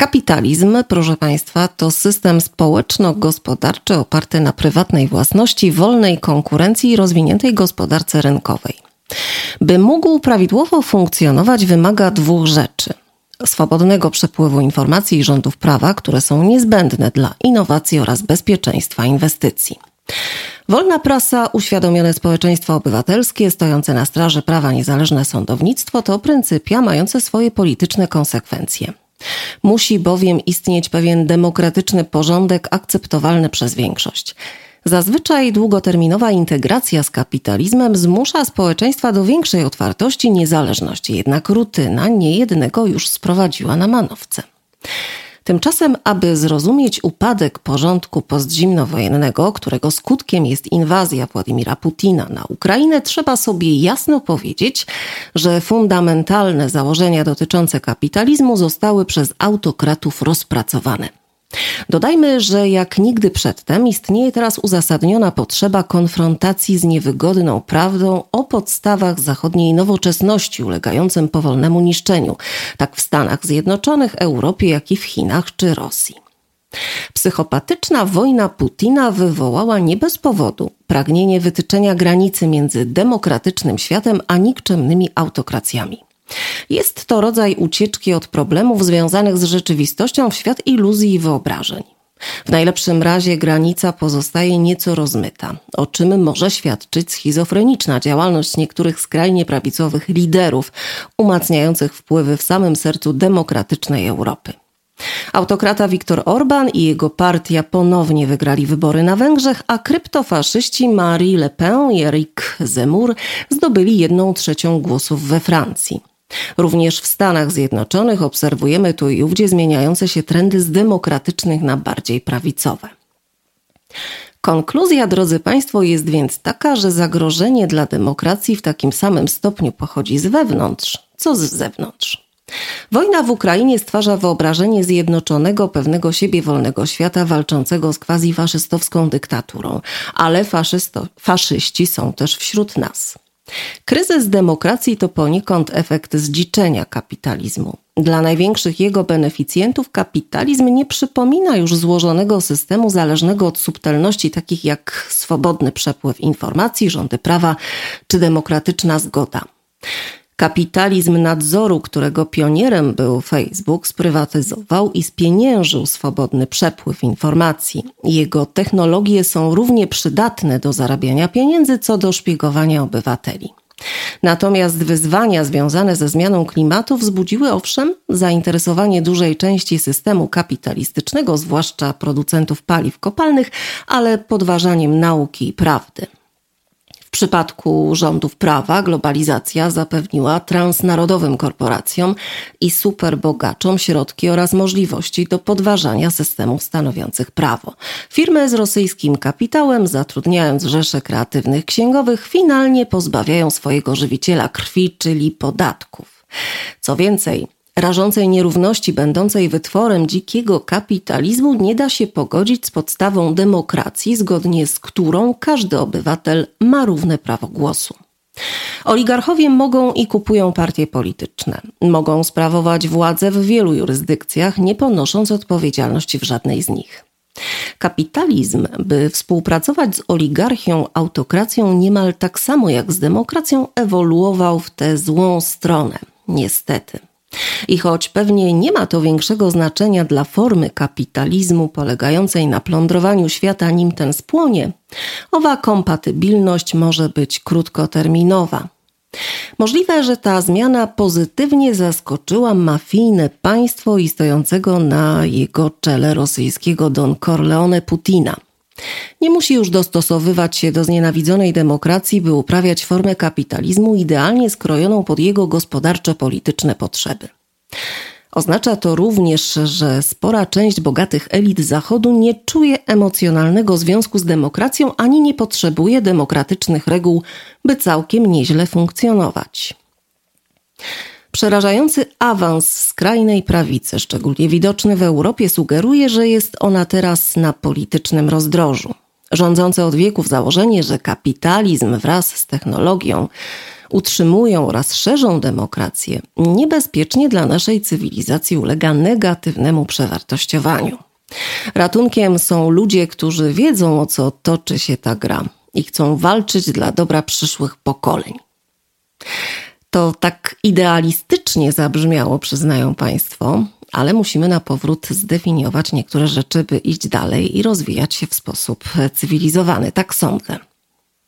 Kapitalizm, proszę Państwa, to system społeczno-gospodarczy oparty na prywatnej własności, wolnej konkurencji i rozwiniętej gospodarce rynkowej. By mógł prawidłowo funkcjonować, wymaga dwóch rzeczy: swobodnego przepływu informacji i rządów prawa, które są niezbędne dla innowacji oraz bezpieczeństwa inwestycji. Wolna prasa, uświadomione społeczeństwo obywatelskie, stojące na straży prawa niezależne sądownictwo to pryncypia mające swoje polityczne konsekwencje. Musi bowiem istnieć pewien demokratyczny porządek akceptowalny przez większość. Zazwyczaj długoterminowa integracja z kapitalizmem zmusza społeczeństwa do większej otwartości, niezależności, jednak rutyna niejednego już sprowadziła na manowce. Tymczasem, aby zrozumieć upadek porządku postzimnowojennego, którego skutkiem jest inwazja Władimira Putina na Ukrainę, trzeba sobie jasno powiedzieć, że fundamentalne założenia dotyczące kapitalizmu zostały przez autokratów rozpracowane. Dodajmy, że jak nigdy przedtem istnieje teraz uzasadniona potrzeba konfrontacji z niewygodną prawdą o podstawach zachodniej nowoczesności ulegającym powolnemu niszczeniu, tak w Stanach Zjednoczonych, Europie, jak i w Chinach czy Rosji. Psychopatyczna wojna Putina wywołała nie bez powodu pragnienie wytyczenia granicy między demokratycznym światem a nikczemnymi autokracjami. Jest to rodzaj ucieczki od problemów związanych z rzeczywistością w świat iluzji i wyobrażeń. W najlepszym razie granica pozostaje nieco rozmyta, o czym może świadczyć schizofreniczna działalność niektórych skrajnie prawicowych liderów, umacniających wpływy w samym sercu demokratycznej Europy. Autokrata Viktor Orban i jego partia ponownie wygrali wybory na Węgrzech, a kryptofaszyści Marie Le Pen i Eric Zemmour zdobyli jedną trzecią głosów we Francji. Również w Stanach Zjednoczonych obserwujemy tu i ówdzie zmieniające się trendy z demokratycznych na bardziej prawicowe. Konkluzja, drodzy Państwo, jest więc taka, że zagrożenie dla demokracji w takim samym stopniu pochodzi z wewnątrz, co z zewnątrz. Wojna w Ukrainie stwarza wyobrażenie zjednoczonego, pewnego siebie wolnego świata walczącego z quasi-faszystowską dyktaturą, ale faszyści są też wśród nas. Kryzys demokracji to poniekąd efekt zdziczenia kapitalizmu. Dla największych jego beneficjentów kapitalizm nie przypomina już złożonego systemu zależnego od subtelności takich jak swobodny przepływ informacji, rządy prawa czy demokratyczna zgoda. Kapitalizm nadzoru, którego pionierem był Facebook, sprywatyzował i spieniężył swobodny przepływ informacji. Jego technologie są równie przydatne do zarabiania pieniędzy, co do szpiegowania obywateli. Natomiast wyzwania związane ze zmianą klimatu wzbudziły owszem zainteresowanie dużej części systemu kapitalistycznego, zwłaszcza producentów paliw kopalnych, ale podważaniem nauki i prawdy. W przypadku rządów prawa globalizacja zapewniła transnarodowym korporacjom i superbogaczom środki oraz możliwości do podważania systemów stanowiących prawo. Firmy z rosyjskim kapitałem, zatrudniając rzesze kreatywnych księgowych, finalnie pozbawiają swojego żywiciela krwi, czyli podatków. Co więcej, rażącej nierówności będącej wytworem dzikiego kapitalizmu nie da się pogodzić z podstawą demokracji, zgodnie z którą każdy obywatel ma równe prawo głosu. Oligarchowie mogą i kupują partie polityczne. Mogą sprawować władzę w wielu jurysdykcjach, nie ponosząc odpowiedzialności w żadnej z nich. Kapitalizm, by współpracować z oligarchią, autokracją niemal tak samo jak z demokracją, ewoluował w tę złą stronę. Niestety. I choć pewnie nie ma to większego znaczenia dla formy kapitalizmu polegającej na plądrowaniu świata, nim ten spłonie, owa kompatybilność może być krótkoterminowa. Możliwe, że ta zmiana pozytywnie zaskoczyła mafijne państwo i stojącego na jego czele rosyjskiego Don Corleone Putina. Nie musi już dostosowywać się do znienawidzonej demokracji, by uprawiać formę kapitalizmu idealnie skrojoną pod jego gospodarczo-polityczne potrzeby. Oznacza to również, że spora część bogatych elit Zachodu nie czuje emocjonalnego związku z demokracją ani nie potrzebuje demokratycznych reguł, by całkiem nieźle funkcjonować. Przerażający awans skrajnej prawicy, szczególnie widoczny w Europie, sugeruje, że jest ona teraz na politycznym rozdrożu. Rządzące od wieków założenie, że kapitalizm wraz z technologią utrzymują oraz szerzą demokrację, niebezpiecznie dla naszej cywilizacji ulega negatywnemu przewartościowaniu. Ratunkiem są ludzie, którzy wiedzą o co toczy się ta gra i chcą walczyć dla dobra przyszłych pokoleń. To tak idealistycznie zabrzmiało, przyznają Państwo, ale musimy na powrót zdefiniować niektóre rzeczy, by iść dalej i rozwijać się w sposób cywilizowany. Tak sądzę.